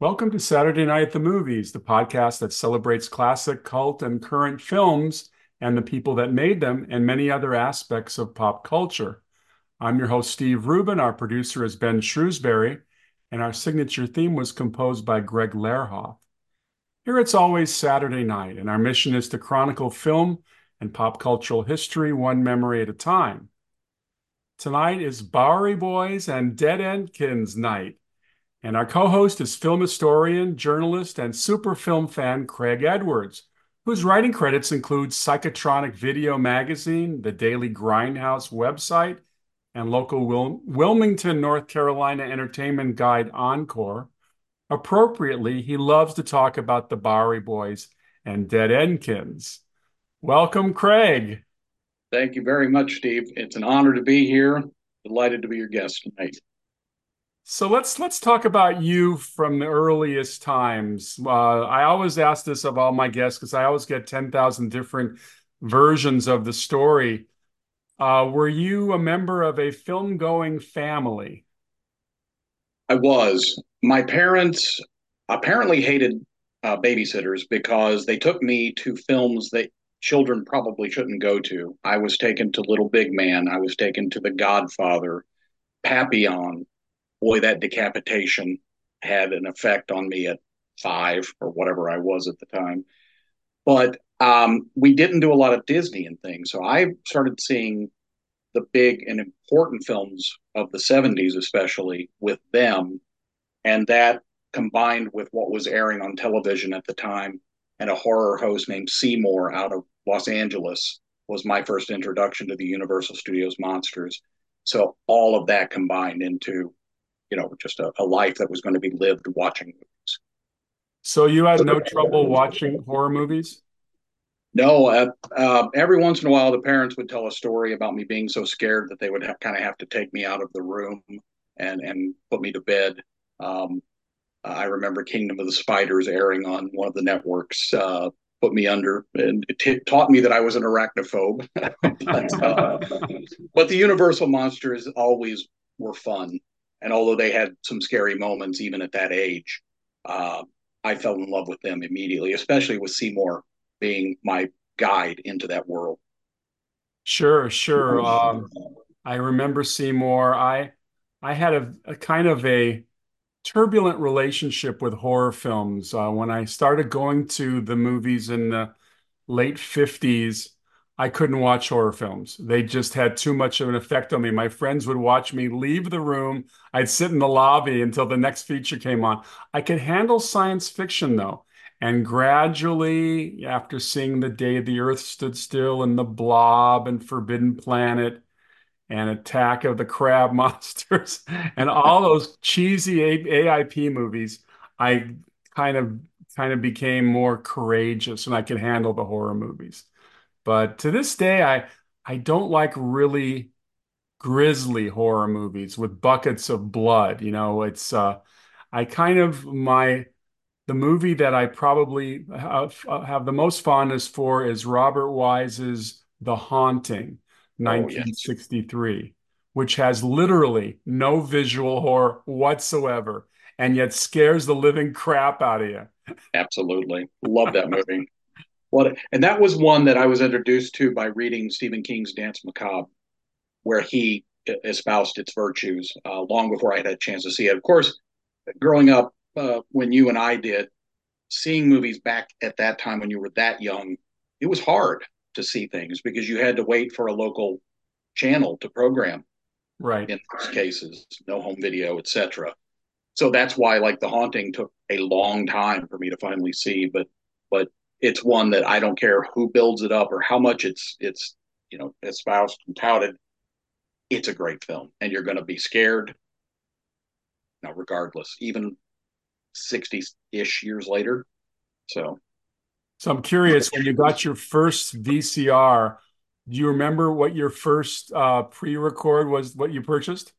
Welcome to Saturday Night at the Movies, the podcast that celebrates classic, cult, and current films and the people that made them and many other aspects of pop culture. I'm your host, Steve Rubin. Our producer is Ben Shrewsbury, and our signature theme was composed by Greg Lerhoff. Here it's always Saturday night, and our mission is to chronicle film and pop cultural history one memory at a time. Tonight is Bowery Boys and Dead End Kids night. And our co host is film historian, journalist, and super film fan Craig Edwards, whose writing credits include Psychotronic Video Magazine, the Daily Grindhouse website, and local Wil- Wilmington, North Carolina entertainment guide Encore. Appropriately, he loves to talk about the Bowery Boys and Dead End Kids. Welcome, Craig. Thank you very much, Steve. It's an honor to be here. Delighted to be your guest tonight. So let's let's talk about you from the earliest times. Uh, I always ask this of all my guests because I always get ten thousand different versions of the story. Uh, were you a member of a film-going family? I was. My parents apparently hated uh, babysitters because they took me to films that children probably shouldn't go to. I was taken to Little Big Man. I was taken to The Godfather, Papillon, boy, that decapitation had an effect on me at five or whatever I was at the time. But um, we didn't do a lot of Disney and things. So I started seeing the big and important films of the 70s, especially with them. And that combined with what was airing on television at the time and a horror host named Seymour out of Los Angeles was my first introduction to the Universal Studios monsters. So all of that combined into you know, just a, a life that was going to be lived watching movies. So you had no trouble watching horror movies? No, uh, uh, every once in a while, the parents would tell a story about me being so scared that they would kind of have to take me out of the room and and put me to bed. Um, I remember Kingdom of the Spiders airing on one of the networks, uh, put me under, and it t- taught me that I was an arachnophobe. but, uh, but the Universal monsters always were fun. And although they had some scary moments, even at that age, uh, I fell in love with them immediately, especially with Seymour being my guide into that world. Sure, sure. Um, I remember Seymour. I I had a, a, kind of a turbulent relationship with horror films uh, when I started going to the movies in the late fifties. I couldn't watch horror films. They just had too much of an effect on me. My friends would watch me leave the room. I'd sit in the lobby until the next feature came on. I could handle science fiction though. And gradually, after seeing The Day the Earth Stood Still and The Blob and Forbidden Planet and Attack of the Crab Monsters and all those cheesy AIP movies, I kind of kind of became more courageous and I could handle the horror movies. But to this day, I I don't like really grisly horror movies with buckets of blood. You know, it's uh, I kind of my the movie that I probably have, have the most fondness for is Robert Wise's The Haunting, 1963, oh, yes. which has literally no visual horror whatsoever, and yet scares the living crap out of you. Absolutely, love that movie. What and that was one that I was introduced to by reading Stephen King's Danse Macabre, where he espoused its virtues uh, long before I had a chance to see it. Of course, growing up uh, when you and I did, seeing movies back at that time when you were that young, it was hard to see things because you had to wait for a local channel to program. Right. In those cases, no home video, etc. So that's why, like, The Haunting took a long time for me to finally see, but but it's one that I don't care who builds it up or how much it's it's you know espoused and touted. It's a great film, and you're going to be scared. Now, regardless, even sixty-ish years later. So, so I'm curious when you got your first VCR. Do you remember what your first uh, pre-record was? What you purchased?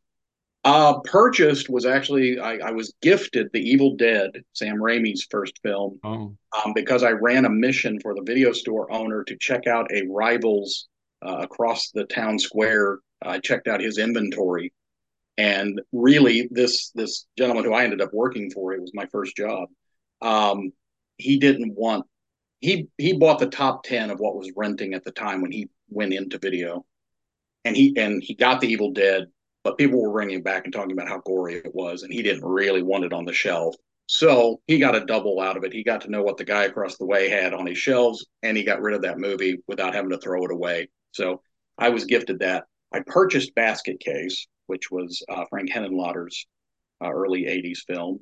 Uh, purchased was actually I, I, was gifted The Evil Dead, Sam Raimi's first film, oh. um, because I ran a mission for the video store owner to check out a rivals uh, across the town square. I checked out his inventory, And really, this this gentleman who I ended up working for, it was my first job. Um, he didn't want he he bought the top ten of what was renting at the time when he went into video, and he and he got the Evil Dead, but people were ringing back and talking about how gory it was, and he didn't really want it on the shelf. So he got a double out of it. He got to know what the guy across the way had on his shelves, and he got rid of that movie without having to throw it away. So I was gifted that. I purchased Basket Case, which was uh, Frank Henenlotter's uh, early 80s film.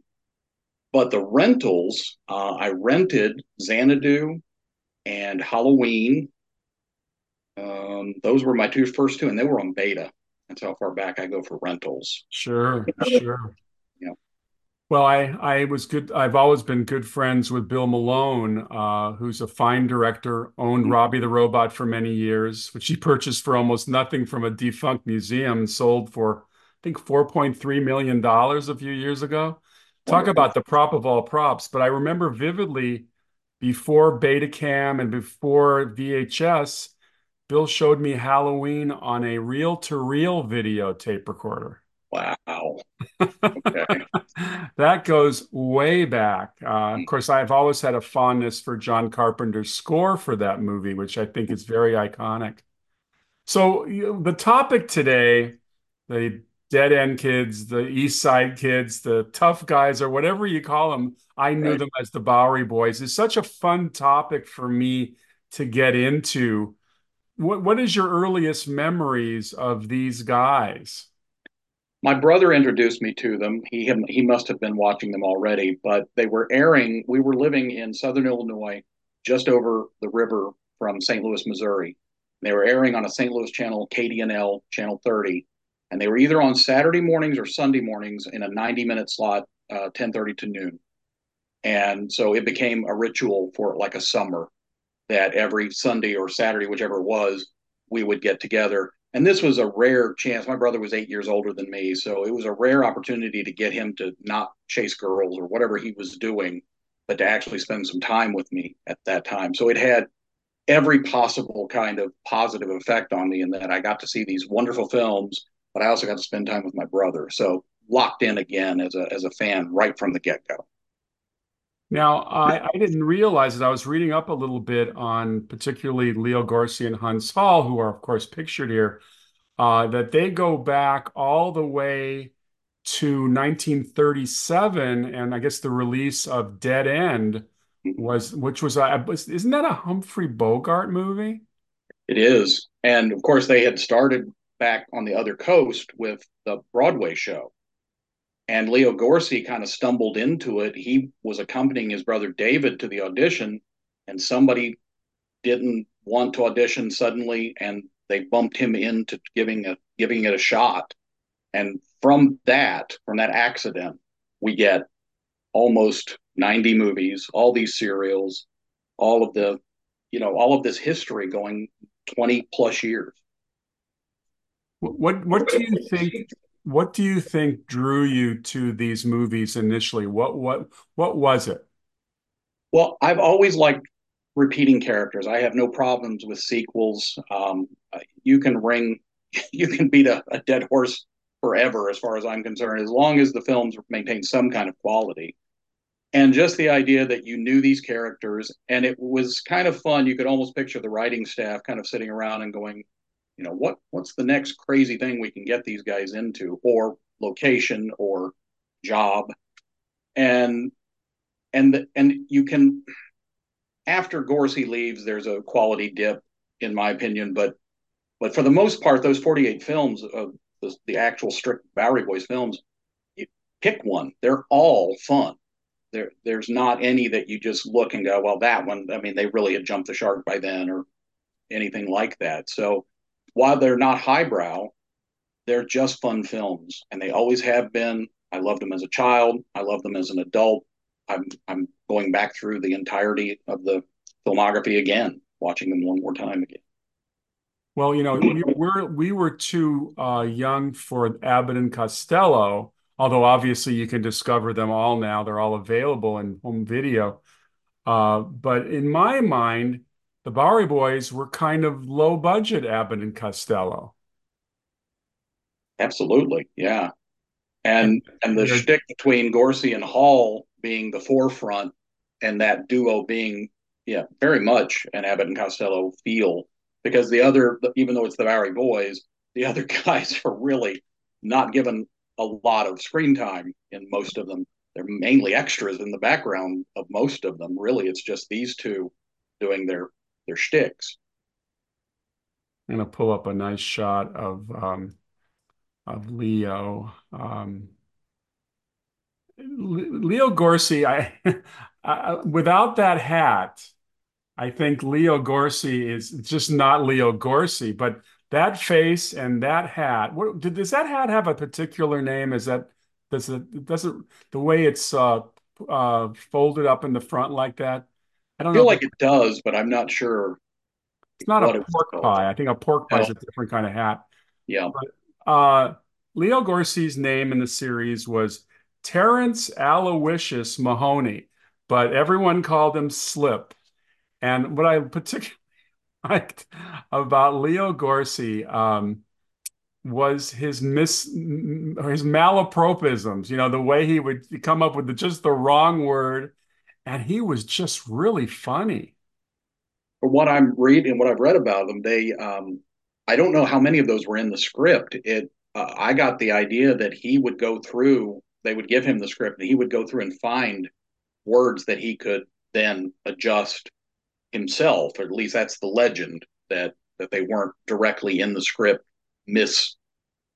But the rentals, uh, I rented Xanadu and Halloween. Um, those were my two first two, and they were on beta. That's how far back I go for rentals. Sure, sure. Yeah. Well, I, I was good. I've always been good friends with Bill Malone, uh, who's a fine director, owned mm-hmm. Robbie the Robot for many years, which he purchased for almost nothing from a defunct museum, and sold for, I think, $4.3 million a few years ago. Talk about the prop of all props. But I remember vividly before Betacam and before VHS, Bill showed me Halloween on a reel to reel videotape recorder. Wow. Okay. that goes way back. Uh, of course, I've always had a fondness for John Carpenter's score for that movie, which I think is very iconic. So, the topic today, the dead end kids, the East Side kids, the tough guys, or whatever you call them, I knew right. them as the Bowery Boys, is such a fun topic for me to get into. What, what is your earliest memories of these guys? my brother introduced me to them. He he must have been watching them already, but they were airing. We were living in Southern Illinois, just over the river from St. Louis, Missouri. They were airing on a St. Louis channel, KDNL channel 30, and they were either on Saturday mornings or Sunday mornings in a 90 minute slot, uh, 10:30 to noon. And so it became a ritual for like a summer that every Sunday or Saturday, whichever it was, we would get together and this was a rare chance. My brother was eight years older than me, so it was a rare opportunity to get him to not chase girls or whatever he was doing, but to actually spend some time with me at that time. So it had every possible kind of positive effect on me in that I got to see these wonderful films, but I also got to spend time with my brother. So locked in again as a as a fan right from the get go. Now, I, I, didn't realize it. I was reading up a little bit on particularly Leo Gorcey and Huntz Hall, who are, of course, pictured here, uh, that they go back all the way to 1937. And I guess the release of Dead End was, which was, uh, isn't that a Humphrey Bogart movie? It is. And of course, they had started back on the other coast with the Broadway show and Leo Gorcey kind of stumbled into it. He was accompanying his brother David to the audition, and somebody didn't want to audition suddenly, and they bumped him into giving a giving it a shot. And from that, from that accident, we get almost 90 movies, all these serials, all of the, you know, all of this history going 20 plus years. What what do you think what do you think drew you to these movies initially? What what what was it? Well, I've always liked repeating characters. I have no problems with sequels. Um, you can ring, you can beat a, a, dead horse forever, as far as I'm concerned, as long as the films maintain some kind of quality. And just the idea that you knew these characters, and it was kind of fun. You could almost picture the writing staff kind of sitting around and going, you know what what's the next crazy thing we can get these guys into or location or job? And and the, and you can after Gorcey leaves there's a quality dip in my opinion but but for the most part those 48 films of the, the actual strict Bowery Boys films pick one. They're all fun. There there's not any that you just look and go well that one I mean they really had jumped the shark by then or anything like that. So while they're not highbrow, they're just fun films, and they always have been. I loved them as a child. I love them as an adult. I'm I'm going back through the entirety of the filmography again, watching them one more time again. Well, you know, we were we were too uh, young for Abbott and Costello, although obviously you can discover them all now. They're all available in home video. Uh, but in my mind, the Bowery Boys were kind of low budget Abbott and Costello. Absolutely, yeah. And and the shtick between Gorcey and Hall being the forefront and that duo being yeah, very much an Abbott and Costello feel because the other even though it's the Bowery Boys, the other guys are really not given a lot of screen time in most of them. They're mainly extras in the background of most of them. Really, it's just these two doing their their shticks. I'm gonna pull up a nice shot of um, of Leo. Um, Leo Gorcey, I, I without that hat, I think Leo Gorcey is just not Leo Gorcey, but that face and that hat. What did, does that hat have a particular name? Is that does it does it the way it's uh, uh, folded up in the front like that? I I don't know feel like it, does, but I'm not sure it's not a pork called. pie. I think a pork pie No, is a different kind of hat. yeah, Uh, Leo Gorcey's name in the series was Terrence Aloysius Mahoney, but everyone called him Slip. And what I particularly liked about Leo Gorcey um, was his mis his malapropisms. You know, the way he would come up with the, just the wrong word, and he was just really funny. from what I'm reading, what I've read about them, they um, I don't know how many of those were in the script. It uh, I got the idea that he would go through. They would give him the script, and he would go through and find words that he could then adjust himself, or at least that's the legend that that they weren't directly in the script mis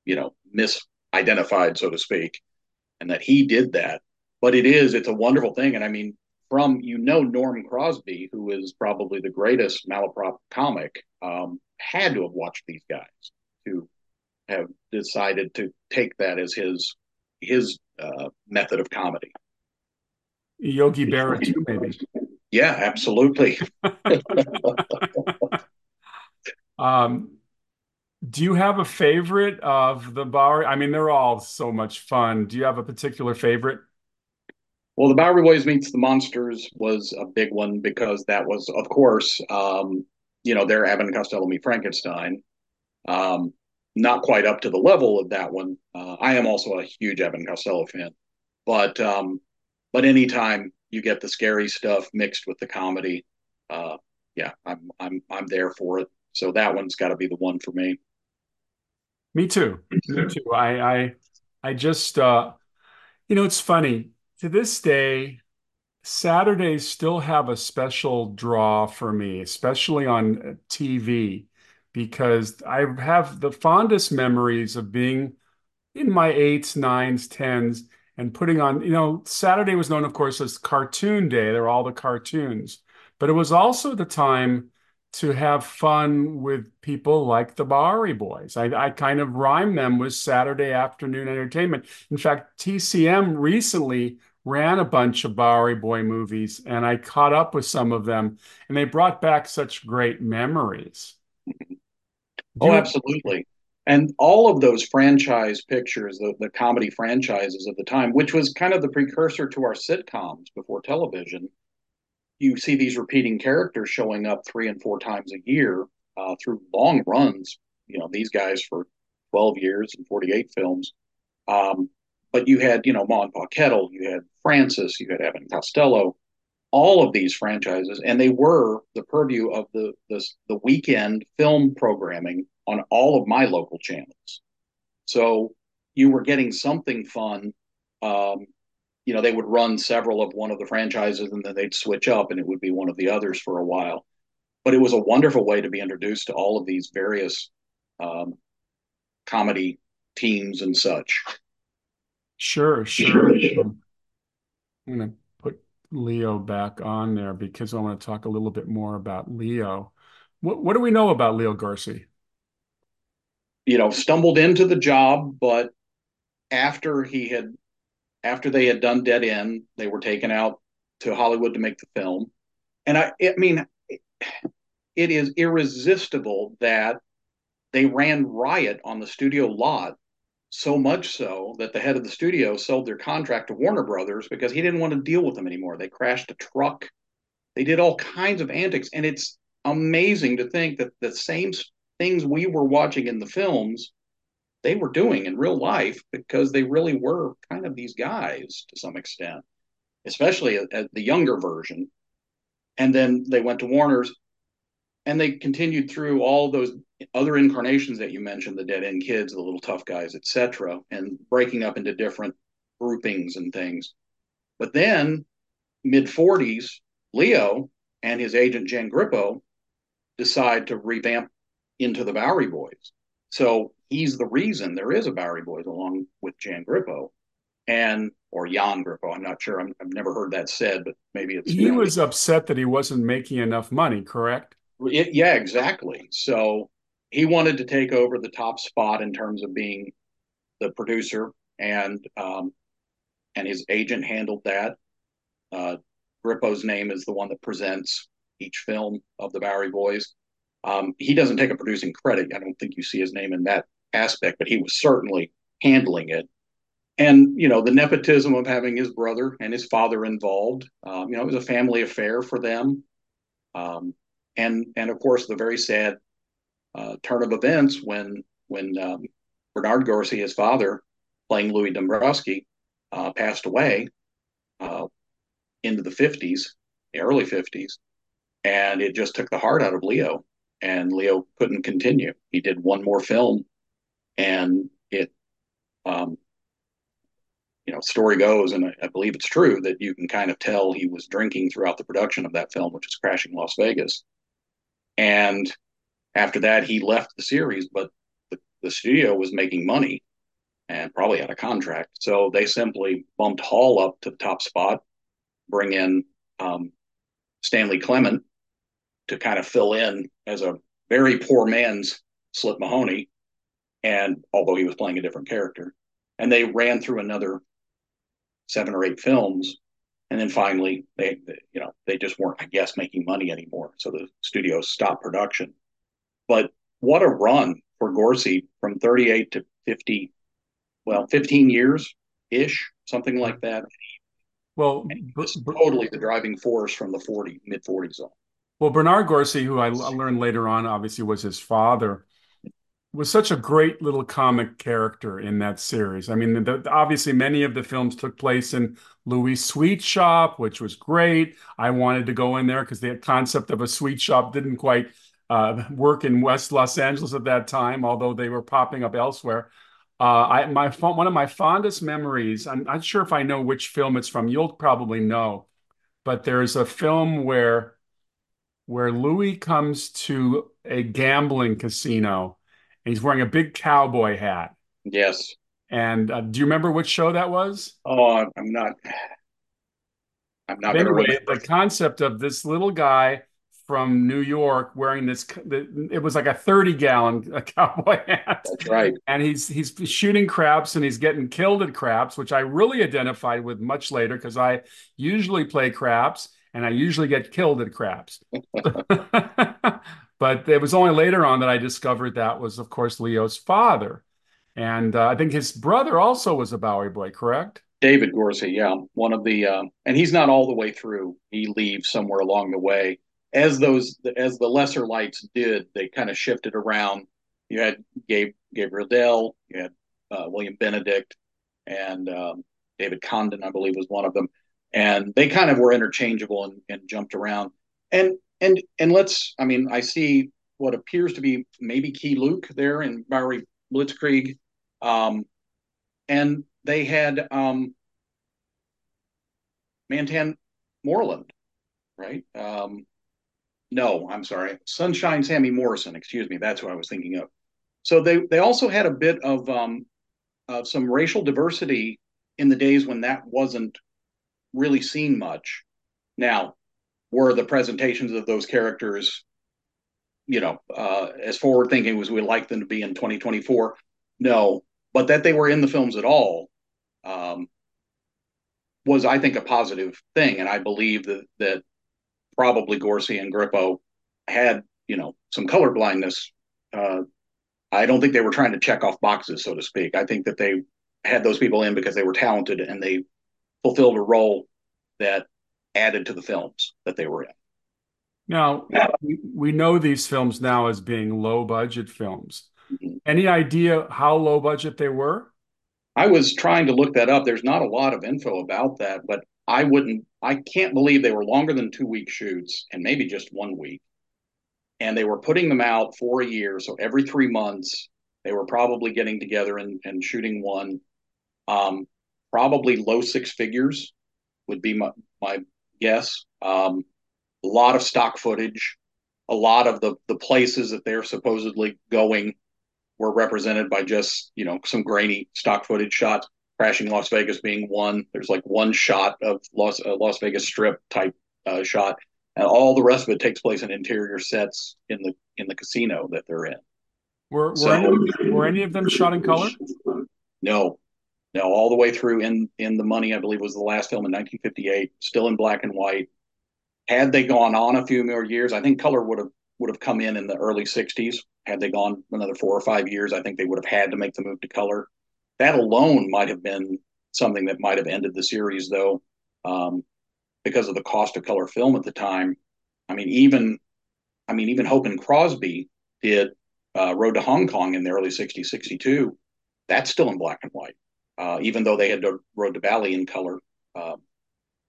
you know misidentified, so to speak, and that he did that. But it is it's a wonderful thing, and I mean from you know Norm Crosby, who is probably the greatest malaprop comic, um, had to have watched these guys to have decided to take that as his his uh, method of comedy. Yogi Berra too, maybe. Yeah, absolutely. Um, do you have a favorite of the Bowery? I mean, they're all so much fun. Do you have a particular favorite? Well, the Bowery Boys meets the Monsters was a big one because that was, of course, um, you know, their Abbott and Costello meet Frankenstein. Um, not quite up to the level of that one. Uh, I am also a huge Abbott and Costello fan, but um, but anytime you get the scary stuff mixed with the comedy, uh, yeah, I'm I'm I'm there for it. So that one's got to be the one for me. Me too. Me too. I I I just uh you know it's funny. To this day, Saturdays still have a special draw for me, especially on uh, TV, because I have the fondest memories of being in my eights, nines, tens, and putting on, you know, Saturday was known, of course, as Cartoon Day. There were all the cartoons, but it was also the time to have fun with people like the Bowery Boys. I, I kind of rhyme them with Saturday afternoon entertainment. In fact, TCM recently ran a bunch of Bowery Boy movies, and I caught up with some of them, and they brought back such great memories. Oh, you absolutely. And all of those franchise pictures, the, the comedy franchises of the time, which was kind of the precursor to our sitcoms before television, you see these repeating characters showing up three and four times a year uh, through long runs. You know, these guys for 12 years and 48 films. Um, but you had, you know, Ma and Pa Kettle, you had Francis, you had Evan Costello, all of these franchises, and they were the purview of the the, the weekend film programming on all of my local channels. So you were getting something fun. Um, you know, they would run several of one of the franchises and then they'd switch up and it would be one of the others for a while. But it was a wonderful way to be introduced to all of these various um, comedy teams and such. Sure, sure. Um, I'm going to put Leo back on there because I want to talk a little bit more about Leo. What what do we know about Leo Gorcey? You know, stumbled into the job, but after he had after they had done Dead End, they were taken out to Hollywood to make the film. And I, I mean, it is irresistible that they ran riot on the studio lot so much so that the head of the studio sold their contract to Warner Brothers because he didn't want to deal with them anymore. They crashed a truck. They did all kinds of antics. And it's amazing to think that the same things we were watching in the films they were doing in real life because they really were kind of these guys to some extent, especially at, at the younger version. And then they went to Warner's and they continued through all those other incarnations that you mentioned the dead end kids the little tough guys etc and breaking up into different groupings and things. But then mid 40s leo and his agent jan grippo decide to revamp into the bowery boys. So he's the reason there is a bowery boys along with jan grippo and or jan grippo i'm not sure i have never heard that said but maybe it's he was upset that he wasn't making enough money correct? It, yeah, exactly. So he wanted to take over the top spot in terms of being the producer, and um, and his agent handled that. Uh, Grippo's name is the one that presents each film of the Bowery Boys. Um, he doesn't take a producing credit. I don't think you see his name in that aspect, but he was certainly handling it. And you know the nepotism of having his brother and his father involved. Um, you know, it was a family affair for them. Um, and and of course the very sad uh, turn of events when when um, Bernard Gorcey, his father, playing Louis Dombrowski, uh, passed away uh, into the 50s, the early 50s, and it just took the heart out of Leo, and Leo couldn't continue. He did one more film, and it, um, you know, story goes, and I, I believe it's true that you can kind of tell he was drinking throughout the production of that film, which is Crashing Las Vegas and after that, he left the series, but the, the studio was making money and probably had a contract. So they simply bumped Hall up to the top spot, bring in um, Stanley Clement to kind of fill in as a very poor man's Slip Mahoney. And although he was playing a different character, and they ran through another seven or eight films and then finally they, you know they just weren't i guess making money anymore so the studios stopped production but what a run for gorcey from 38 to 50 well 15 years ish something like that well totally the driving force from the 40 mid 40s on well bernard gorcey who i learned later on obviously was his father was such a great little comic character in that series. I mean, the, obviously many of the films took place in Louis' sweet shop, which was great. I wanted to go in there because the concept of a sweet shop didn't quite uh, work in West Los Angeles at that time, although they were popping up elsewhere. Uh, I my one of my fondest memories. I'm not sure if I know which film it's from. You'll probably know, but there's a film where where Louis comes to a gambling casino and he's wearing a big cowboy hat. Yes. And uh, do you remember which show that was? Oh, I'm not. I'm not. Anyway, the concept of this little guy from New York wearing this, it was like a 30 gallon cowboy hat. That's right. And he's he's shooting craps and he's getting killed at craps, which I really identified with much later because I usually play craps and I usually get killed at craps. But it was only later on that I discovered that was, of course, Leo's father. And uh, I think his brother also was a Bowery boy, correct? David Gorcey, yeah, one of the, uh, and he's not all the way through. He leaves somewhere along the way. As those, as the lesser lights did, they kind of shifted around. You had Gabe, Gabriel Dell, you had uh, William Benedict, and um, David Condon, I believe, was one of them. And they kind of were interchangeable and, and jumped around. And and and let's i mean i see what appears to be maybe Keye Luke there in bowery blitzkrieg um, and they had um, mantan moreland right um, no i'm sorry. Sunshine sammy morrison excuse me that's what i was thinking of. So they they also had a bit of um, of some racial diversity in the days when that wasn't really seen much. Now were the presentations of those characters, you know, uh, as forward thinking as we like them to be in 2024? No, but that they were in the films at all um, was, I think, a positive thing, and I believe that that probably Gorcey and Grippo had, you know, some color blindness. Uh, I don't think they were trying to check off boxes, so to speak. I think that they had those people in because they were talented and they fulfilled a role that added to the films that they were in. Now, we, know these films now as being low budget films. Mhm. Any idea how low budget they were? I was trying to look that up. There's not a lot of info about that, but I wouldn't, I can't believe they were longer than two week shoots and maybe just one week. And they were putting them out for a year. So every three months, they were probably getting together and, and shooting one. Um, probably low six figures would be my, my guess. Um, a lot of stock footage, a lot of the, the places that they're supposedly going were represented by just you know some grainy stock footage shots. Crashing Las Vegas being one. There's like one shot of Las uh, Las Vegas Strip type uh, shot, and all the rest of it takes place in interior sets in the in the casino that they're in. Were were, So any, were any of them shot in color? no, no, all the way through in in the money. I believe was the last film in 1958, still in black and white. Had they gone on a few more years, I think color would have would have come in in the early 60s. Had they gone another four or five years, I think they would have had to make the move to color. That alone might have been something that might have ended the series, though, um, because of the cost of color film at the time. I mean, even I mean, even Hope and Crosby did uh, Road to Hong Kong in the early 60s, 62. That's still in black and white, uh, even though they had the Road to Bali in color uh,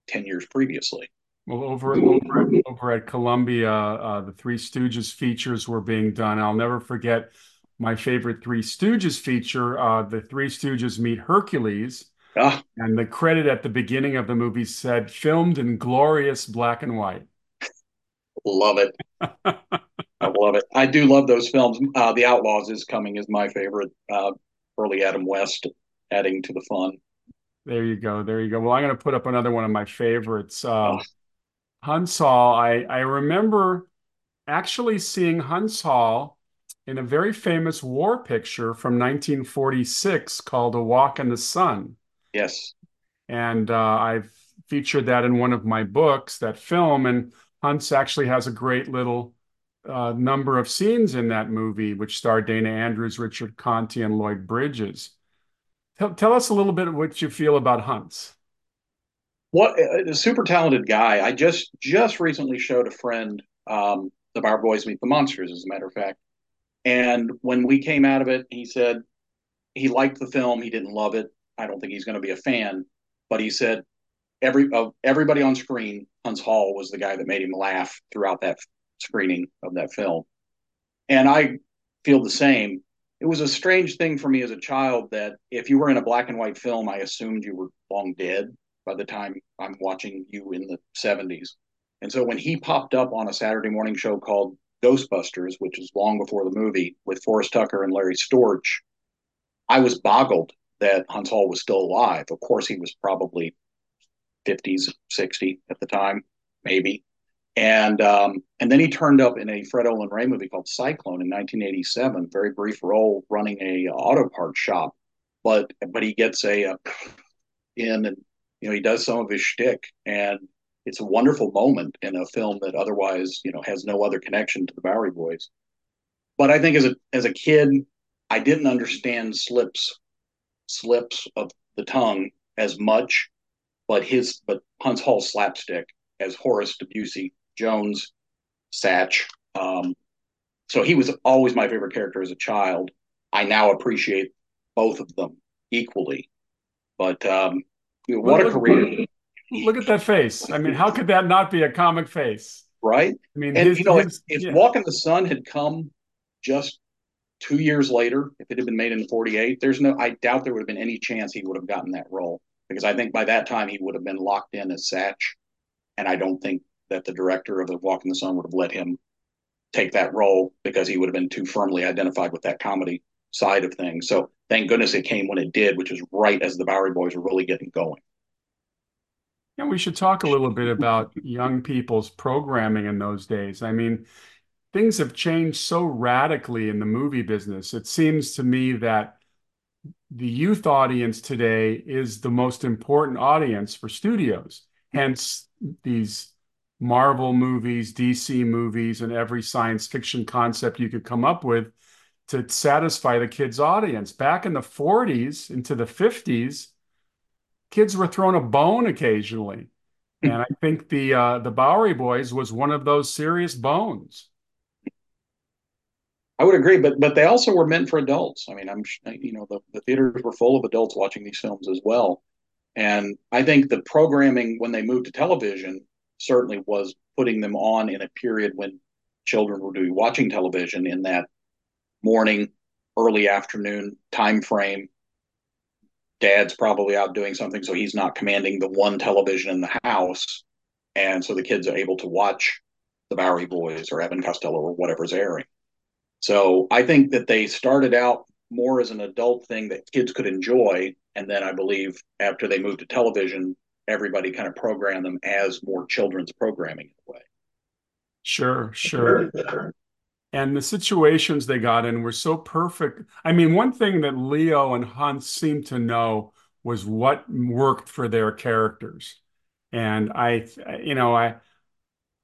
10 years previously. Well, over over over at Columbia, uh, the Three Stooges features were being done. I'll never forget my favorite Three Stooges feature, uh, the Three Stooges meet Hercules, Ah, and the credit at the beginning of the movie said filmed in glorious black and white. love it. I love it. I do love those films. Uh, the Outlaws is coming is my favorite. Uh, early Adam West adding to the fun. There you go. There you go. Well, I'm going to put up another one of my favorites. Oh, Huntz Hall. I, I remember actually seeing Huntz Hall in a very famous war picture from 1946 called A Walk in the Sun. yes. And uh, I've featured that in one of my books, that film. And Huntz actually has a great little uh, number of scenes in that movie, which star Dana Andrews, Richard Conte, and Lloyd Bridges. Tell, tell us a little bit of what you feel about Huntz. What a super talented guy. I just just recently showed a friend um, the Bowery Boys Meet the Monsters, as a matter of fact. And when we came out of it, he said he liked the film. He didn't love it. I don't think he's going to be a fan, but he said every of everybody on screen, Huntz Hall was the guy that made him laugh throughout that screening of that film. And I feel the same. It was a strange thing for me as a child that if you were in a black and white film, I assumed you were long dead by the time I'm watching you in the 70s. And so when he popped up on a Saturday morning show called Ghostbusters, which is long before the movie, with Forrest Tucker and Larry Storch, I was boggled that Huntz Hall was still alive. Of course, he was probably 50s, 60 at the time, maybe. And um, and then he turned up in a Fred Olen Ray movie called Cyclone in 1987, very brief role running a auto parts shop, but but he gets a, a in and you know he does some of his shtick, and it's a wonderful moment in a film that otherwise you know has no other connection to the Bowery Boys. But I think as a as a kid, I didn't understand slips slips of the tongue as much, but his but Huntz Hall slapstick as Horace Debussy Jones, Satch. Um, so he was always my favorite character as a child. I now appreciate both of them equally. But um, you know, what a Look, career, look at that face. I mean, how could that not be a comic face? right? I mean, And his, you know, if, his, if yeah. Walk in the Sun had come just two years later, if it had been made in '48, there's no. I doubt there would have been any chance he would have gotten that role because I think by that time he would have been locked in as Satch, and I don't think that the director of the Walk in the Sun would have let him take that role because he would have been too firmly identified with that comedy side of things. So thank goodness it came when it did, which was right as the Bowery Boys were really getting going. Yeah, we should talk a little bit about young people's programming in those days. I mean, things have changed so radically in the movie business. It seems to me that the youth audience today is the most important audience for studios. Hence, these Marvel movies, DC movies, and every science fiction concept you could come up with to satisfy the kids' audience. Back in the 40s into the 50s, kids were thrown a bone occasionally. And I think the uh, the Bowery Boys was one of those serious bones. I would agree, but but they also were meant for adults. I mean, I'm you know the, the theaters were full of adults watching these films as well, and I think the programming when they moved to television certainly was putting them on in a period when children were be watching television in that morning, early afternoon time frame. Dad's probably out doing something, so he's not commanding the one television in the house, and so the kids are able to watch the Bowery Boys or Evan Costello or whatever's airing. So I think that they started out more as an adult thing that kids could enjoy, and then I believe after they moved to television, everybody kind of programmed them as more children's programming in a way. Sure, sure. And the situations they got in were so perfect. I mean, one thing that Leo and Hunt seemed to know was what worked for their characters. And I, you know, I,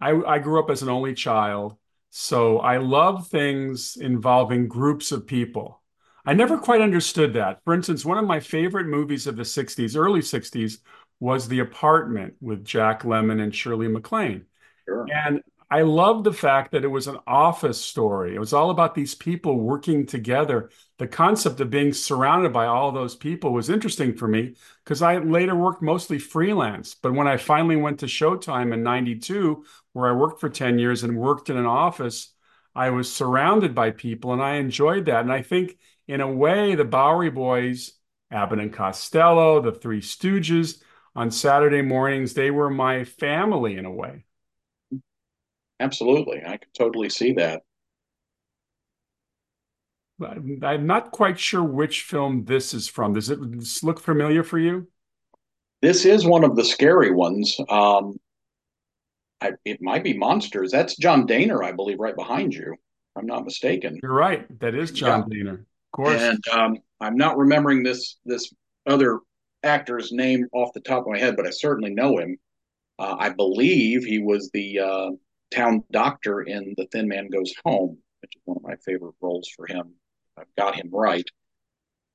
I, I grew up as an only child, so I love things involving groups of people. I never quite understood that. For instance, one of my favorite movies of the 60s, early 60s, was The Apartment with Jack Lemmon and Shirley MacLaine. Sure. And I love the fact that it was an office story. It was all about these people working together. The concept of being surrounded by all those people was interesting for me because I later worked mostly freelance. But when I finally went to Showtime in 92, where I worked for 10 years and worked in an office, I was surrounded by people and I enjoyed that. And I think, in a way, the Bowery Boys, Abbott and Costello, the Three Stooges, on Saturday mornings, they were my family in a way. Absolutely. I can totally see that. I'm not quite sure which film this is from. Does it look familiar for you? This is one of the scary ones. Um, I, it might be Monsters. That's John Dehner, I believe, right behind you. I'm not mistaken. You're right. That is John yeah. Dehner. Of course. And um, I'm not remembering this this other actor's name off the top of my head, but I certainly know him. Uh, I believe he was the uh, town doctor in The Thin Man Goes Home, which is one of my favorite roles for him. I've got him right.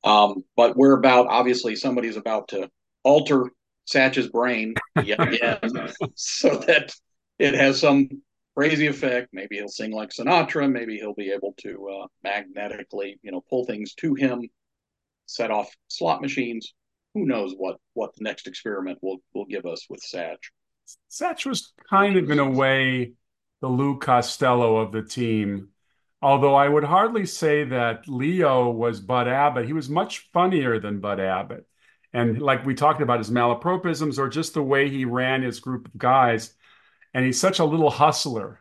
Um, but we're about obviously somebody's about to alter Satch's brain yet again so that it has some crazy effect. Maybe he'll sing like Sinatra. Maybe he'll be able to uh, magnetically, you know, pull things to him, set off slot machines. Who knows what what the next experiment will will give us with Satch. Satch was kind of in a way the Lou Costello of the team. Although I would hardly say that Leo was Bud Abbott. He was much funnier than Bud Abbott. And like we talked about his malapropisms or just the way he ran his group of guys. And he's such a little hustler.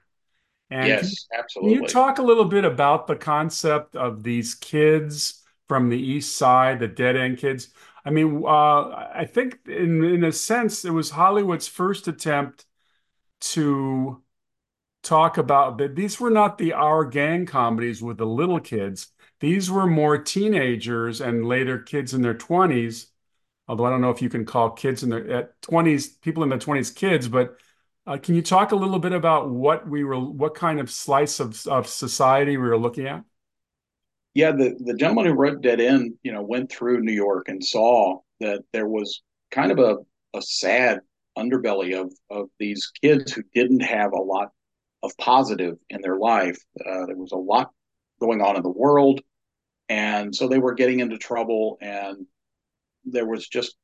And yes, absolutely. Can you talk a little bit about the concept of these kids from the East Side, the dead end kids? I mean, uh, I think in in a sense, it was Hollywood's first attempt to talk about that these were not the our gang comedies with the little kids. These were more teenagers and later kids in their 20s. Although I don't know if you can call kids in their at 20s people in their 20s kids, but uh, can you talk a little bit about what we were, what kind of slice of, of society we were looking at? Yeah, the, the gentleman who wrote Dead End, you know, went through New York and saw that there was kind of a, a sad underbelly of, of these kids who didn't have a lot of positive in their life. Uh, there was a lot going on in the world, and so they were getting into trouble, and there was just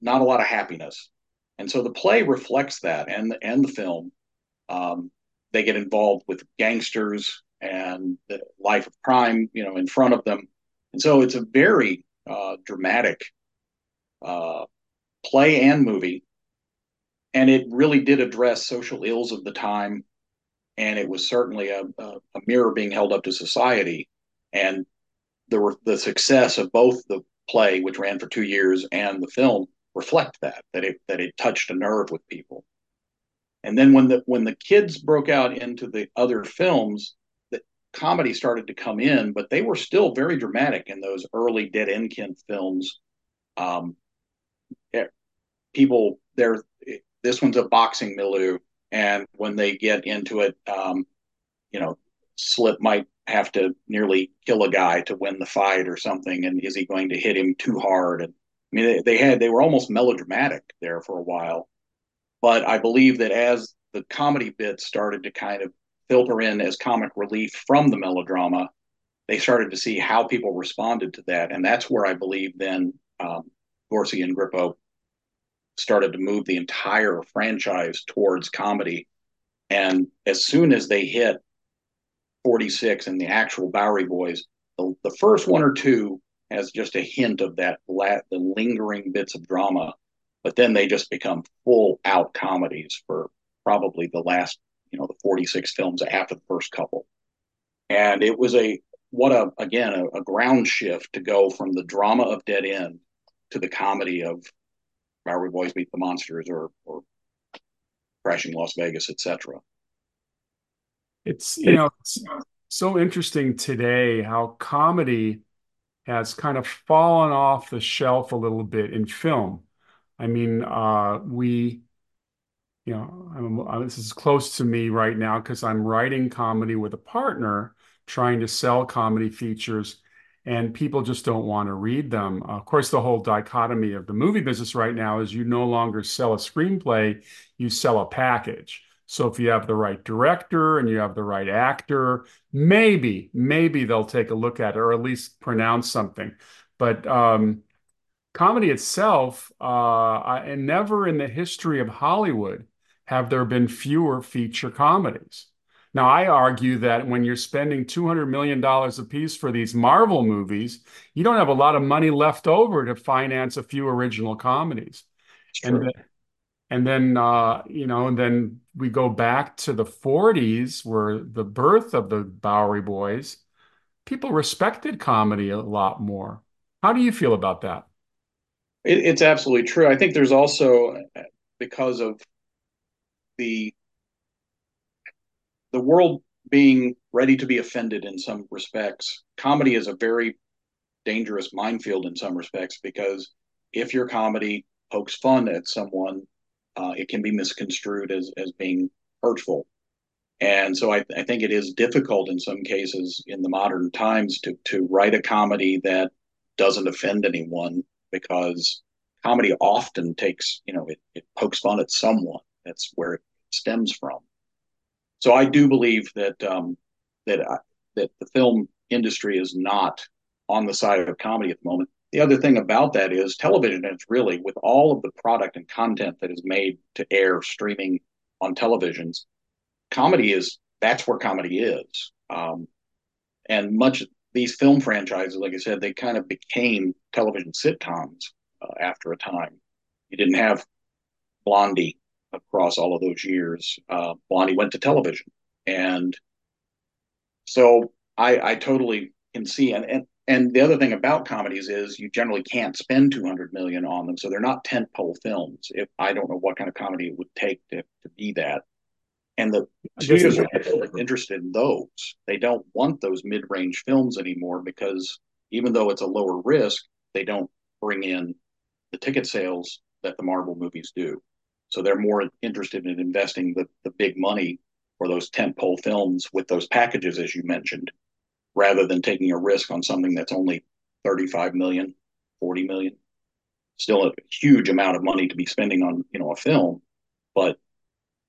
not a lot of happiness. And so the play reflects that, and and the film. Um, they get involved with gangsters and the life of crime, you know, in front of them, and so it's a very uh, dramatic uh, play and movie, and it really did address social ills of the time and it was certainly a, a, a mirror being held up to society. And the the success of both the play, which ran for two years, and the film reflect that that it that it touched a nerve with people. And then when the when the kids broke out into the other films, the comedy started to come in, but they were still very dramatic in those early Dead End Kid films. Um, people, there, this one's a boxing milieu and when they get into it, um, you know, Slip might have to nearly kill a guy to win the fight or something, and is he going to hit him too hard? And I mean, they, they had they were almost melodramatic there for a while, but I believe that as the comedy bits started to kind of filter in as comic relief from the melodrama, they started to see how people responded to that, and that's where I believe then um, Gorcey and Grippo started to move the entire franchise towards comedy. And as soon as they hit 46 and the actual Bowery Boys, the, the first one or two has just a hint of that the lingering bits of drama, but then they just become full out comedies for probably the last, you know, the 46 films after the first couple. And it was a what a again a, a ground shift to go from the drama of Dead End to the comedy of Bowery Boys Meet the Monsters or or Crashing Las Vegas, etc. It's you know it's so interesting today how comedy has kind of fallen off the shelf a little bit in film. I mean, uh, we, you know, I'm, uh, this is close to me right now because I'm writing comedy with a partner, trying to sell comedy features, and people just don't want to read them. Uh, of course, the whole dichotomy of the movie business right now is you no longer sell a screenplay, you sell a package. So if you have the right director and you have the right actor, maybe, maybe they'll take a look at it or at least pronounce something. But um, comedy itself, uh, and never in the history of Hollywood have there been fewer feature comedies. Now, I argue that when you're spending $200 million a piece for these Marvel movies, you don't have a lot of money left over to finance a few original comedies. And then, and then uh, you know, and then we go back to the 40s where the birth of the Bowery Boys, people respected comedy a lot more. How do you feel about that? It, it's absolutely true. I think there's also because of the the world being ready to be offended in some respects. Comedy is a very dangerous minefield in some respects because if your comedy pokes fun at someone, uh, it can be misconstrued as as being hurtful. And so I, I think it is difficult in some cases in the modern times to to write a comedy that doesn't offend anyone because comedy often takes you know it, it pokes fun at someone. That's where it stems from. So I do believe that um, that I, that the film industry is not on the side of comedy at the moment. The other thing about that is television is really, with all of the product and content that is made to air streaming on televisions, comedy is that's where comedy is. Um, and much these film franchises, like I said, they kind of became television sitcoms uh, after a time. You didn't have Blondie across all of those years. Uh, Blondie went to television, and so I, I totally can see and, and and the other thing about comedies is you generally can't spend 200 million on them. So they're not tentpole films if i don't know what kind of comedy it would take to, to be that. And the studios are interested in those. They don't want those mid-range films anymore because even though it's a lower risk they don't bring in the ticket sales that the marvel movies do so they're more interested in investing the, the big money for those tentpole films with those packages as you mentioned rather than taking a risk on something that's only 35 million, 40 million. Still a huge amount of money to be spending on, you know, a film, but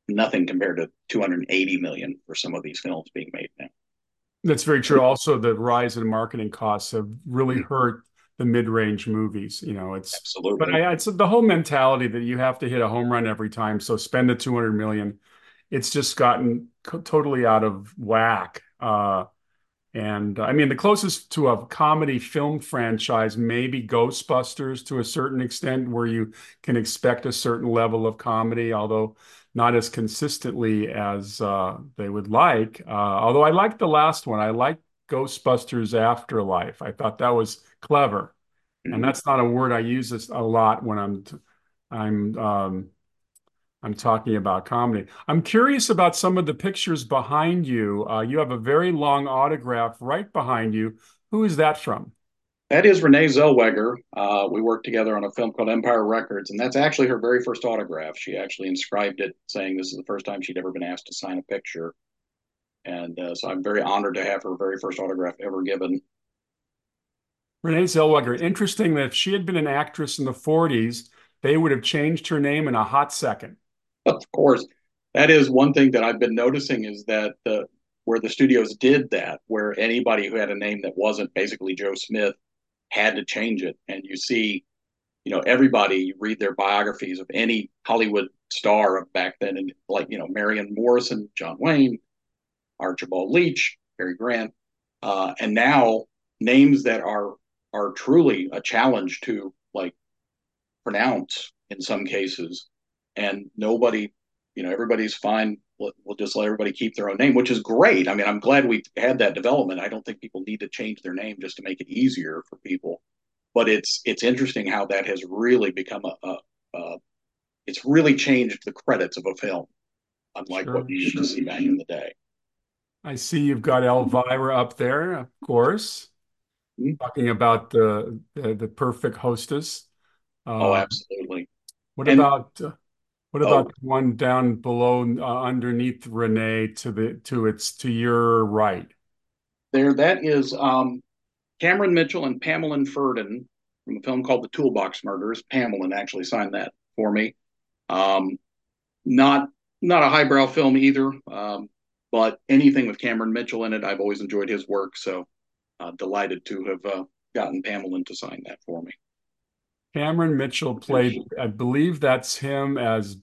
nothing compared to 280 million for some of these films being made now. That's very true. Also, the rise in marketing costs have really mm-hmm. hurt the mid-range movies. You know, it's absolutely. But I, it's the whole mentality that you have to hit a home run every time. So spend the 200 million. It's just gotten co- totally out of whack. Uh, and I mean, the closest to a comedy film franchise maybe Ghostbusters to a certain extent, where you can expect a certain level of comedy, although not as consistently as uh, they would like. Uh, although I liked the last one, I liked Ghostbusters Afterlife. I thought that was clever, mm-hmm. and that's not a word I use a lot when I'm I'm um, I'm talking about comedy. I'm curious about some of the pictures behind you. Uh, you have a very long autograph right behind you. Who is that from? That is Renee Zellweger. Uh, we worked together on a film called Empire Records, and that's actually her very first autograph. She actually inscribed it saying this is the first time she'd ever been asked to sign a picture. And uh, so I'm very honored to have her very first autograph ever given. Renee Zellweger. Interesting that if she had been an actress in the 40s, they would have changed her name in a hot second. of course, that is one thing that I've been noticing is that the where the studios did that, where anybody who had a name that wasn't basically Joe Smith had to change it. And you see, you know, everybody, you read their biographies of any Hollywood star of back then, and like, you know, Marion Morrison, John Wayne, Archibald Leach, Cary Grant, uh, and now names that are are truly a challenge to like pronounce in some cases, and nobody, you know, everybody's fine. We'll, we'll just let everybody keep their own name, which is great. I mean, I'm glad we've had that development. I don't think people need to change their name just to make it easier for people. But it's it's interesting how that has really become a, a, a it's really changed the credits of a film, unlike sure, what you used sure. to see back in the day. I see you've got Elvira up there, of course, mm-hmm. talking about the, the, the perfect hostess. Uh, oh, absolutely. What and, about uh, what about oh, one down below, uh, underneath Renee, to the to its to your right? There, that is um, Cameron Mitchell and Pamela Ferdin from a film called The Toolbox Murders. Pamela actually signed that for me. Um, not not a highbrow film either. Um, but anything with Cameron Mitchell in it, I've always enjoyed his work. So uh, delighted to have uh, gotten Pamela to sign that for me. Cameron Mitchell played, I believe that's him as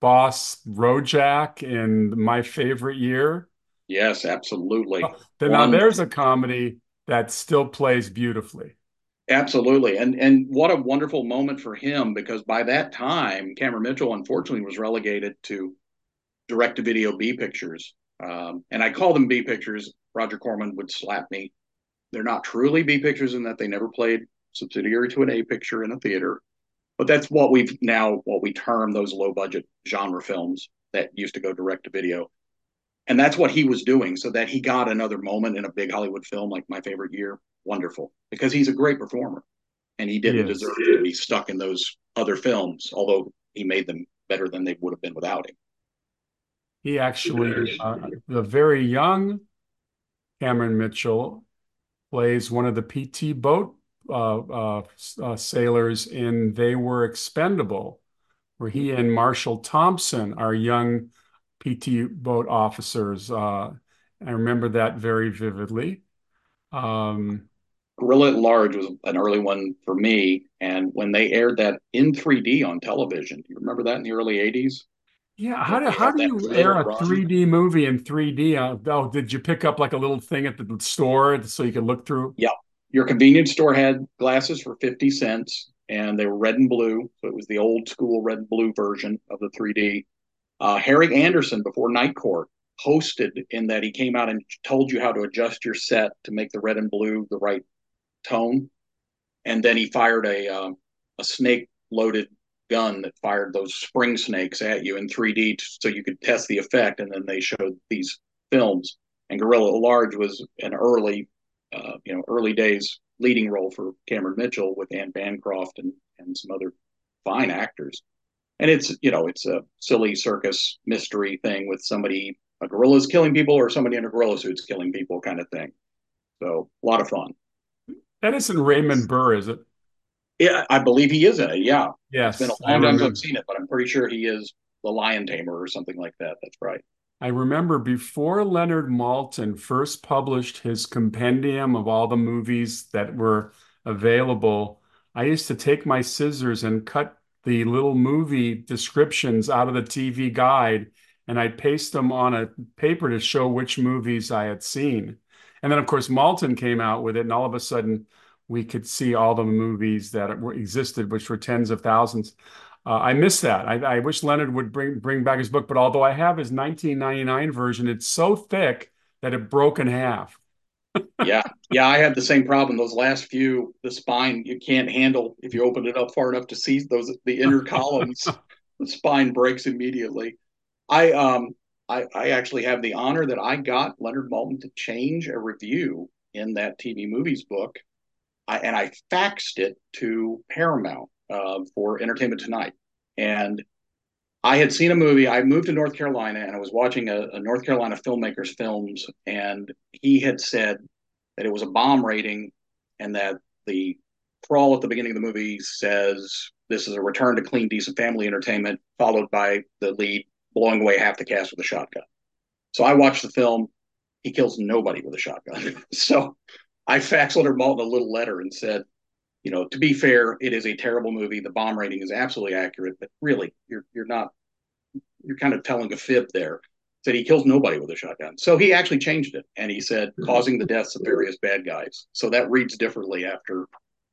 Boss Rojeck in My Favorite Year. Yes, absolutely. Oh, now there's a comedy that still plays beautifully. Absolutely. And and what a wonderful moment for him because by that time Cameron Mitchell unfortunately was relegated to direct to video B pictures. Um, and I call them B pictures. Roger Corman would slap me. They're not truly B pictures in that they never played subsidiary to an A picture in a theater. But that's what we've now what we term those low budget genre films that used to go direct to video. And that's what he was doing, so that he got another moment in a big Hollywood film like My Favorite Year. Wonderful, because he's a great performer, and he didn't yes. deserve to be stuck in those other films. Although he made them better than they would have been without him. He actually, uh, the very young Cameron Mitchell, plays one of the PT boat uh, uh, uh, sailors in They Were Expendable, where he and Marshall Thompson are young PT boat officers. Uh, I remember that very vividly. Um, Gorilla at Large was an early one for me. And when they aired that in 3D on television, do you remember that in the early 80s? Yeah, how do how do you air a 3D movie in 3D? Uh, oh, did you pick up like a little thing at the store so you could look through? Yeah, your convenience store had glasses for 50 cents, and they were red and blue. So it was the old school red and blue version of the 3D. Uh, Harry Anderson, before Night Court, hosted in that he came out and told you how to adjust your set to make the red and blue the right tone, and then he fired a uh, a snake loaded gun that fired those spring snakes at you in 3D so you could test the effect. And then they showed these films. And Gorilla Large was an early, uh, you know, early days leading role for Cameron Mitchell with Anne Bancroft and, and some other fine actors. And it's, you know, it's a silly circus mystery thing with somebody, a gorilla's killing people or somebody in a gorilla suit's killing people kind of thing. So a lot of fun. Isn't Raymond Burr, is it? Yeah, I believe he is in it. Yeah. Yes. It's been a long time since I've seen it, but I'm pretty sure he is the lion tamer or something like that. That's right. I remember before Leonard Maltin first published his compendium of all the movies that were available, I used to take my scissors and cut the little movie descriptions out of the TV guide and I'd paste them on a paper to show which movies I had seen. And then, of course, Maltin came out with it, and all of a sudden, we could see all the movies that existed, which were tens of thousands. Uh, I miss that. I, I, wish Leonard would bring bring back his book, but although I have his 1999 version, it's so thick that it broke in half. yeah, yeah, I had the same problem. Those last few, the spine you can't handle if you open it up far enough to see those the inner columns. the spine breaks immediately. I um I, I actually have the honor that I got Leonard Maltin to change a review in that TV movies book I, and I faxed it to Paramount uh, for Entertainment Tonight. And I had seen a movie. I moved to North Carolina and I was watching a, a North Carolina filmmaker's films, and he had said that it was a bomb rating and that the crawl at the beginning of the movie says this is a return to clean, decent family entertainment, followed by the lead blowing away half the cast with a shotgun. So I watched the film he kills nobody with a shotgun. so I faxed Leonard Maltin a little letter and said, you know, to be fair, it is a terrible movie. The bomb rating is absolutely accurate, but really, you're you're not you're kind of telling a fib there. Said he kills nobody with a shotgun. So he actually changed it and he said causing the deaths of various bad guys. So that reads differently after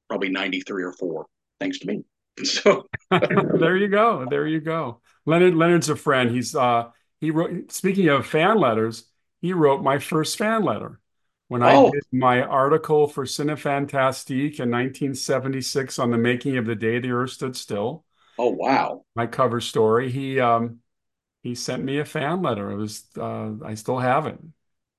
probably 93 or 4, thanks to me. So there you go. There you go. Leonard Leonard's a friend. He's uh he wrote speaking of fan letters, he wrote my first fan letter. When I oh, did my article for Cinefantastique in 1976 on the making of the day the earth stood still, oh wow. my cover story, he um he sent me a fan letter. It was uh I still have it.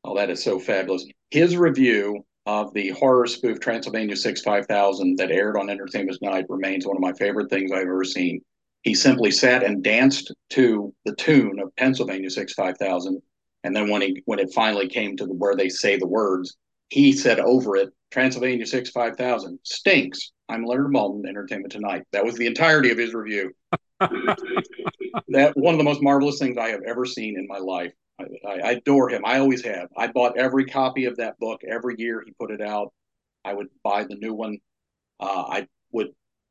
Oh, that is so fabulous. His review of the horror spoof Transylvania 6 5000 that aired on Entertainment Tonight remains one of my favorite things I've ever seen. He simply sat and danced to the tune of Pennsylvania 6 5000. And then when he when it finally came to the, where they say the words, he said over it, Transylvania 6 5000 stinks. I'm Leonard Maltin, Entertainment Tonight. That was the entirety of his review. that one of the most marvelous things I have ever seen in my life. I, I, adore him. I always have. I bought every copy of that book every year he put it out. I would buy the new one. Uh, I would,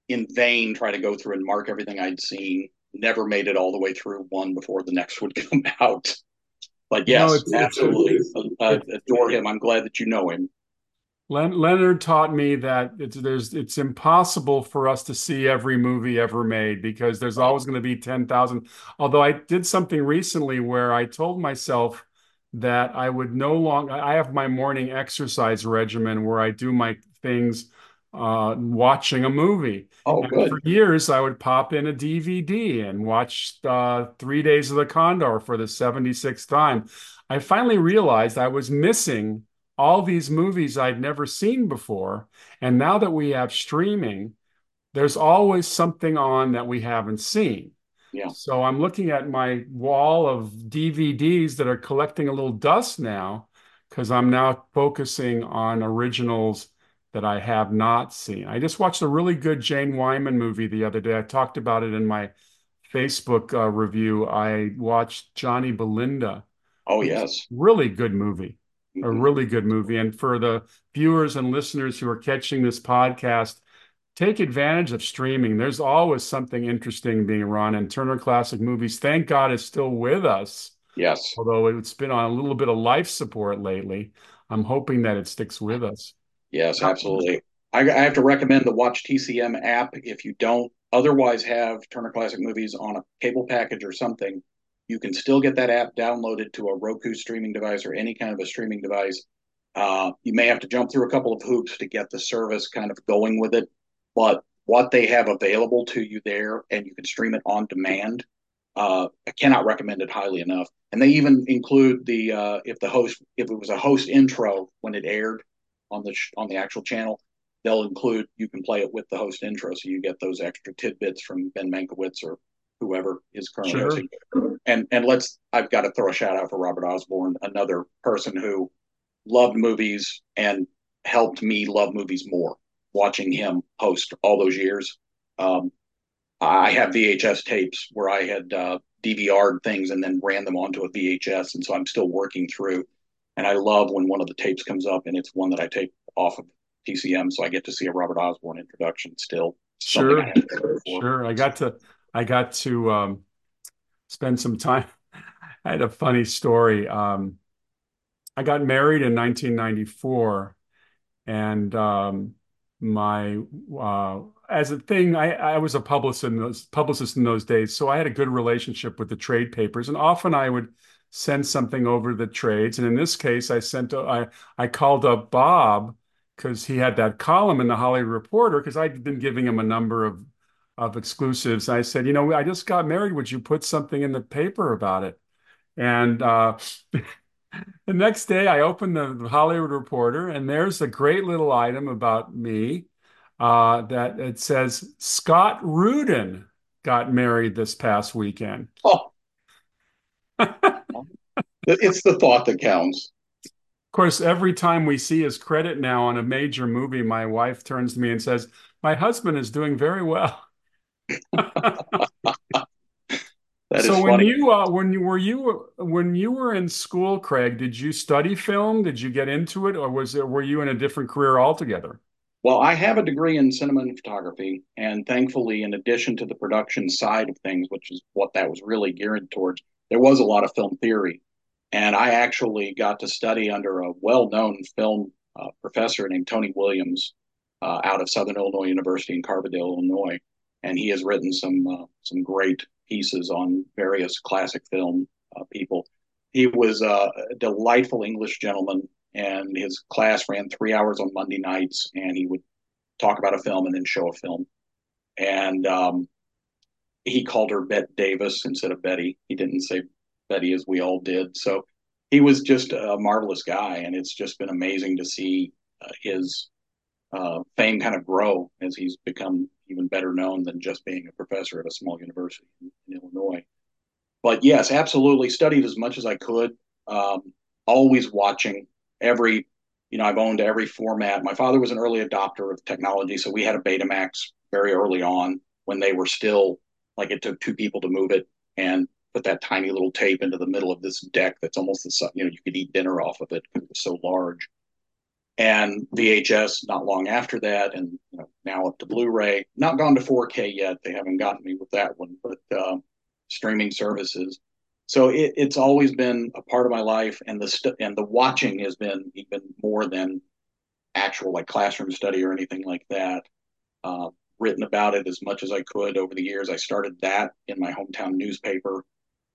in vain, try to go through and mark everything I'd seen. Never made it all the way through one before the next would come out. But yes, no, it's, absolutely it's, uh, adore him. I'm glad that you know him. Len- Leonard taught me that it's there's it's impossible for us to see every movie ever made because there's always going to be 10,000. Although I did something recently where I told myself that I would no longer I have my morning exercise regimen where I do my things uh, watching a movie. Oh, good. For years, I would pop in a DVD and watch uh, Three Days of the Condor for the 76th time. I finally realized I was missing all these movies I'd never seen before. And now that we have streaming, there's always something on that we haven't seen. Yeah. So I'm looking at my wall of DVDs that are collecting a little dust now because I'm now focusing on originals that I have not seen. I just watched a really good Jane Wyman movie the other day. I talked about it in my Facebook uh, review. I watched Johnny Belinda. Oh, yes. Really good movie a really good movie. And for the viewers and listeners who are catching this podcast, take advantage of streaming. There's always something interesting being run, and Turner Classic Movies, thank God, is still with us. Yes. Although it's been on a little bit of life support lately. I'm hoping that it sticks with us. Yes, absolutely. I, I have to recommend the Watch TCM app if you don't otherwise have Turner Classic Movies on a cable package or something you can still get that app downloaded to a Roku streaming device or any kind of a streaming device. Uh, you may have to jump through a couple of hoops to get the service kind of going with it, but what they have available to you there, and you can stream it on demand. Uh, I cannot recommend it highly enough. And they even include the uh, if the host if it was a host intro when it aired on the sh- on the actual channel, they'll include you can play it with the host intro, so you get those extra tidbits from Ben Mankiewicz or whoever is currently sure. hosting. And and let's I've got to throw a shout out for Robert Osborne, another person who loved movies and helped me love movies more. Watching him host all those years, um, I have VHS tapes where I had uh, DVR'd things and then ran them onto a VHS, and so I'm still working through. And I love when one of the tapes comes up and it's one that I take off of TCM, so I get to see a Robert Osborne introduction still. Sure, I sure. I got to I got to um, spend some time. I had a funny story. Um, I got married in 1994, and um, my uh, as a thing, I, I was a publicist in those publicist in those days, so I had a good relationship with the trade papers, and often I would send something over the trades. And in this case, I sent I I called up Bob because he had that column in the Hollywood Reporter because I'd been giving him a number of of exclusives. I said, you know, I just got married. Would you put something in the paper about it? And uh, the next day, I opened the Hollywood Reporter, and there's a great little item about me uh, that it says Scott Rudin got married this past weekend. Oh, it's the thought that counts. Of course, every time we see his credit now on a major movie, my wife turns to me and says, "My husband is doing very well." So when funny. you uh, when you were you when you were in school, Craig, did you study film? Did you get into it, or was it were you in a different career altogether? Well, I have a degree in cinema and photography, and thankfully, in addition to the production side of things, which is what that was really geared towards, there was a lot of film theory. And I actually got to study under a well-known film uh, professor named Tony Williams uh, out of Southern Illinois University in Carbondale, Illinois, and he has written some uh, some great pieces on various classic film uh, people. He was a delightful English gentleman, and his class ran three hours on Monday nights, and he would talk about a film and then show a film. And um, he called her Bet Davis instead of Betty. He didn't say Betty as we all did. So he was just a marvelous guy, and it's just been amazing to see uh, his uh, fame kind of grow as he's become even better known than just being a professor at a small university in, in Illinois. But yes, absolutely studied as much as I could. Um, always watching every, you know, I've owned every format. My father was an early adopter of technology, so we had a Betamax very early on when they were still like it took two people to move it and put that tiny little tape into the middle of this deck that's almost the you know you could eat dinner off of it because it was so large and VHS not long after that, and you know, now up to Blu-ray. Not gone to 4K yet; they haven't gotten me with that one, but uh, streaming services. So it, it's always been a part of my life, and the st- and the watching has been even more than actual like classroom study or anything like that. Uh, written about it as much as I could over the years. I started that in my hometown newspaper,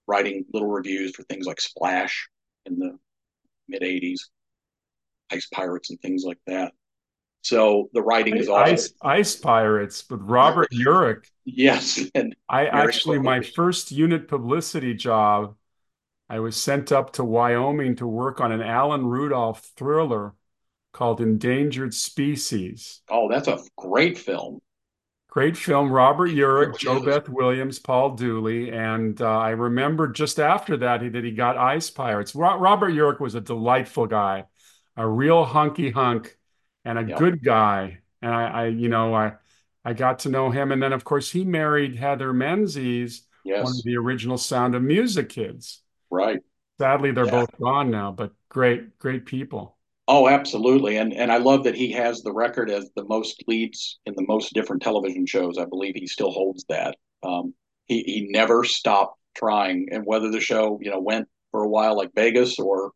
writing little reviews for things like Splash in the mid 80s ice pirates and things like that. So the writing is also Ice Ice Pirates with Robert Urich. yes, and I actually my first unit publicity job, I was sent up to Wyoming to work on an Alan Rudolph thriller called Endangered Species. oh, that's a great film. Great film, Robert Urich, Jo is Beth Williams, Paul Dooley, and uh, I remember just after that he, that he got Ice Pirates. Ro Robert Urich was a delightful guy, a real hunky hunk, and a Yep. good guy. And I, I, you know, I I got to know him, and then of course he married Heather Menzies, one of the original Sound of Music kids. Right. Sadly, they're Yeah. both gone now, but great, great people. Oh, absolutely. And and I love that he has the record as the most leads in the most different television shows. I believe he still holds that. Um, he he never stopped trying, and whether the show you know went for a while like Vegas or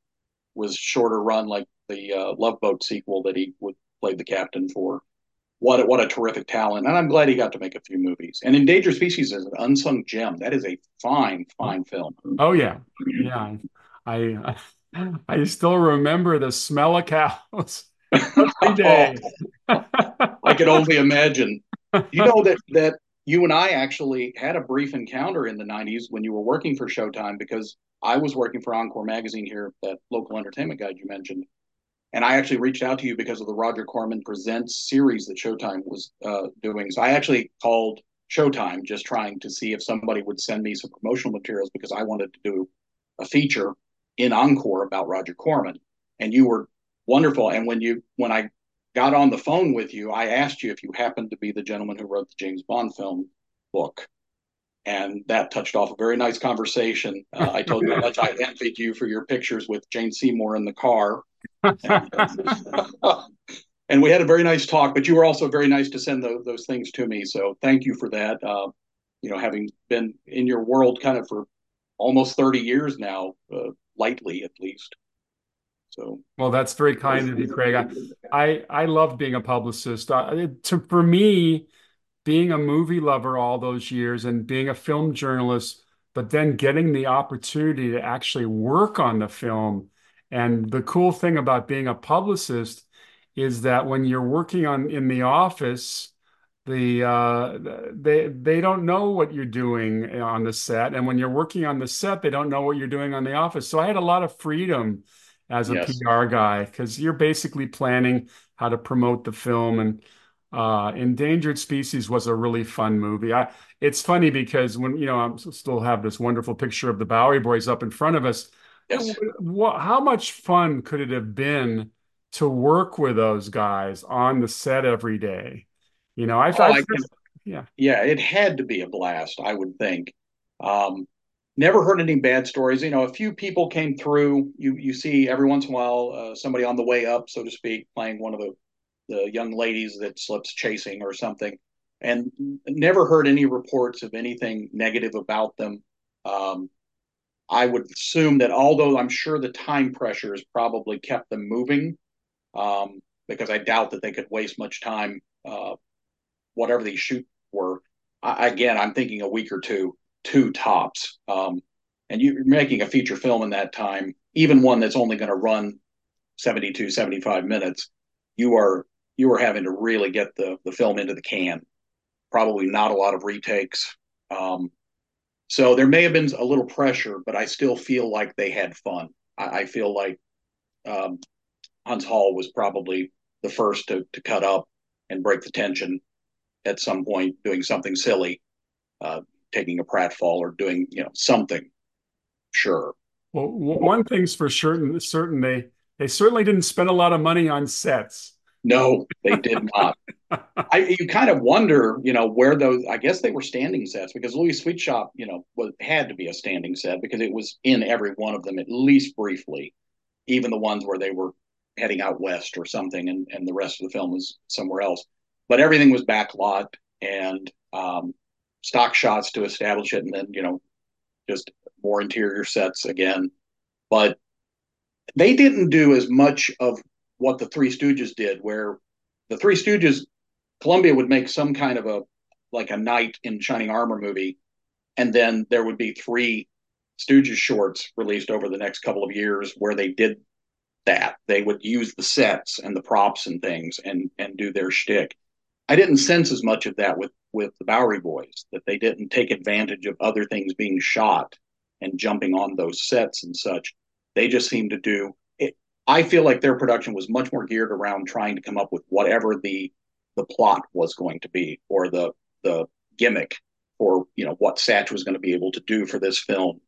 was shorter run like the uh, Love Boat sequel that he would play the captain for. What a, what a terrific talent, and I'm glad he got to make a few movies. And Endangered Species is an unsung gem. That is a fine, fine film. Oh yeah, yeah. I I still remember the smell of cows every oh. I could only imagine. You know that that you and I actually had a brief encounter in the '90s when you were working for Showtime because I was working for Encore Magazine here, that local entertainment guide you mentioned, and I actually reached out to you because of the Roger Corman Presents series that Showtime was uh, doing. So I actually called Showtime just trying to see if somebody would send me some promotional materials because I wanted to do a feature in Encore about Roger Corman, and you were wonderful. And when you when I got on the phone with you, I asked you if you happened to be the gentleman who wrote the James Bond film book, and that touched off a very nice conversation. Uh, I told you how much I envied you for your pictures with Jane Seymour in the car, and, we had a very nice talk. But you were also very nice to send those, those things to me, so thank you for that. Uh, you know, having been in your world kind of for almost 30 years now, uh, lightly at least. So, Well, that's very kind of you, Craig. I I, I loved being a publicist. Uh, to, for me, being a movie lover all those years and being a film journalist, but then getting the opportunity to actually work on the film. And the cool thing about being a publicist is that when you're working on in the office, the uh, they they don't know what you're doing on the set, and when you're working on the set, they don't know what you're doing on the office. So I had a lot of freedom as a yes. PR guy because you're basically planning how to promote the film and uh, Endangered Species was a really fun movie. I, it's funny because when, you know, I still have this wonderful picture of the Bowery Boys up in front of us. Yes. What, how much fun could it have been to work with those guys on the set every day? You know, I, Oh, I I can yeah, Yeah, it had to be a blast, I would think. Um, never heard any bad stories. You know, a few people came through. You you see every once in a while uh, somebody on the way up, so to speak, playing one of the the young ladies that slips chasing or something, and never heard any reports of anything negative about them. Um, I would assume that although I'm sure the time pressures probably kept them moving, um, because I doubt that they could waste much time, uh, whatever these shoot were. I, again, I'm thinking a week or two, two tops. Um, and you're making a feature film in that time, even one that's only going to run 72, 75 minutes, you are you are having to really get the the film into the can. Probably not a lot of retakes. Um, so there may have been a little pressure, but I still feel like they had fun. I, I feel like um, Huntz Hall was probably the first to, to cut up and break the tension at some point, doing something silly, uh, taking a pratfall or doing you know something. Sure. Well, one thing's for certain, certain they they certainly didn't spend a lot of money on sets. No, they did not. I, you kind of wonder, you know, where those. I guess they were standing sets because Louis Sweet Shop, you know, was had to be a standing set because it was in every one of them at least briefly, even the ones where they were heading out west or something, and and the rest of the film was somewhere else. But everything was backlot and um, stock shots to establish it, and then you know, just more interior sets again. But they didn't do as much of what the Three Stooges did, where the Three Stooges, Columbia would make some kind of a like a knight in shining armor movie, and then there would be three Stooges shorts released over the next couple of years where they did that. They would use the sets and the props and things and and do their shtick. I didn't sense as much of that with with the Bowery Boys that they didn't take advantage of other things being shot and jumping on those sets and such. They just seemed to do I feel like their production was much more geared around trying to come up with whatever the the plot was going to be or the the gimmick or you know what Satch was going to be able to do for this film.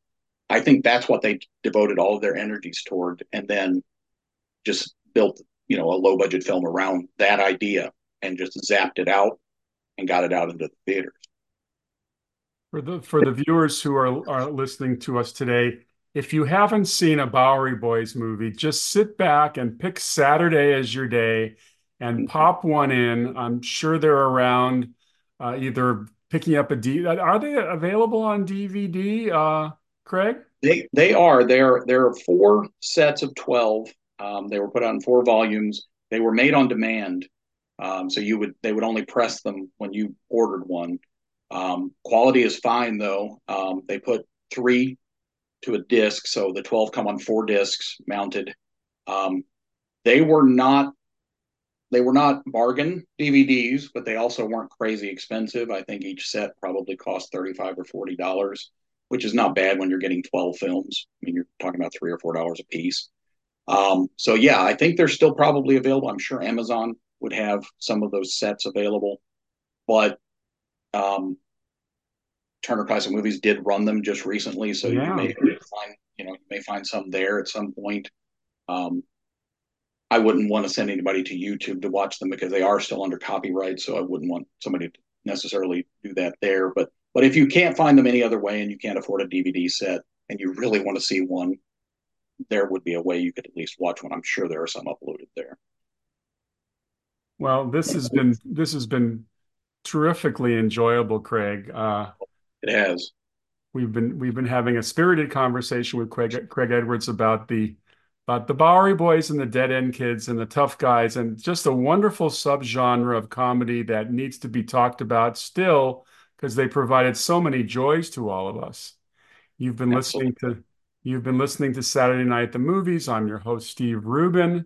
I think that's what they devoted all of their energies toward, and then just built you know a low budget film around that idea and just zapped it out and got it out into the theaters. For the for the viewers who are are listening to us today, if you haven't seen a Bowery Boys movie, just sit back and pick Saturday as your day and mm-hmm. pop one in. I'm sure they're around, uh, either picking up a D. Are they available on DVD, uh, Craig? They they are. There there are four sets of twelve. Um, they were put on four volumes. They were made on demand, um, so you would they would only press them when you ordered one. Um, quality is fine though. Um, they put three to a disc. So the 12 come on four discs mounted. Um, they were not they were not bargain DVDs, but they also weren't crazy expensive. I think each set probably cost 35 or 40 dollars, which is not bad when you're getting 12 films. I mean, you're talking about three or four dollars a piece. Um, so yeah, I think they're still probably available. I'm sure Amazon would have some of those sets available, but um, Turner Classic Movies did run them just recently, so yeah. you may find you know you may find some there at some point. Um, I wouldn't want to send anybody to YouTube to watch them because they are still under copyright, so I wouldn't want somebody to necessarily do that there. But but if you can't find them any other way and you can't afford a DVD set and you really want to see one, there would be a way you could at least watch one. I'm sure there are some uploaded there. Well, this has been this has been terrifically enjoyable, Craig. Uh, it has. We've been we've been having a spirited conversation with Craig Craig Edwards about the about the Bowery Boys and the Dead End Kids and the Tough Guys and just a wonderful subgenre of comedy that needs to be talked about still because they provided so many joys to all of us. You've been Absolutely. listening to you've been listening to Saturday Night the Movies. I'm your host Steve Rubin.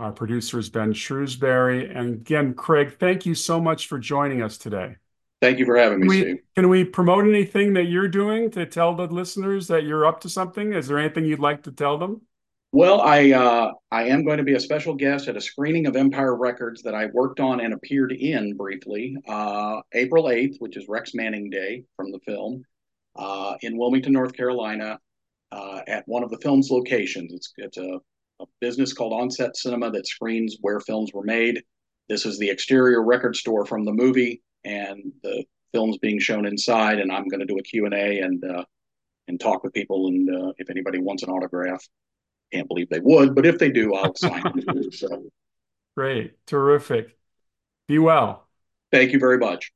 Our producer is Ben Shrewsbury. And again, Craig, thank you so much for joining us today. Thank you for having me, we, Steve. Can we promote anything that you're doing to tell the listeners that you're up to something? Is there anything you'd like to tell them? Well, I uh, I am going to be a special guest at a screening of Empire Records that I worked on and appeared in briefly, uh, April 8th, which is Rex Manning Day from the film, uh, in Wilmington, North Carolina, uh, at one of the film's locations. It's it's a, a business called Onset Cinema that screens where films were made. This is the exterior record store from the movie and the film's being shown inside and i'm going to do a q&a and uh, and talk with people. And uh, if anybody wants an autograph, can't believe they would, but if they do, I'll sign it. So Great. Terrific. Be well. thank you very much.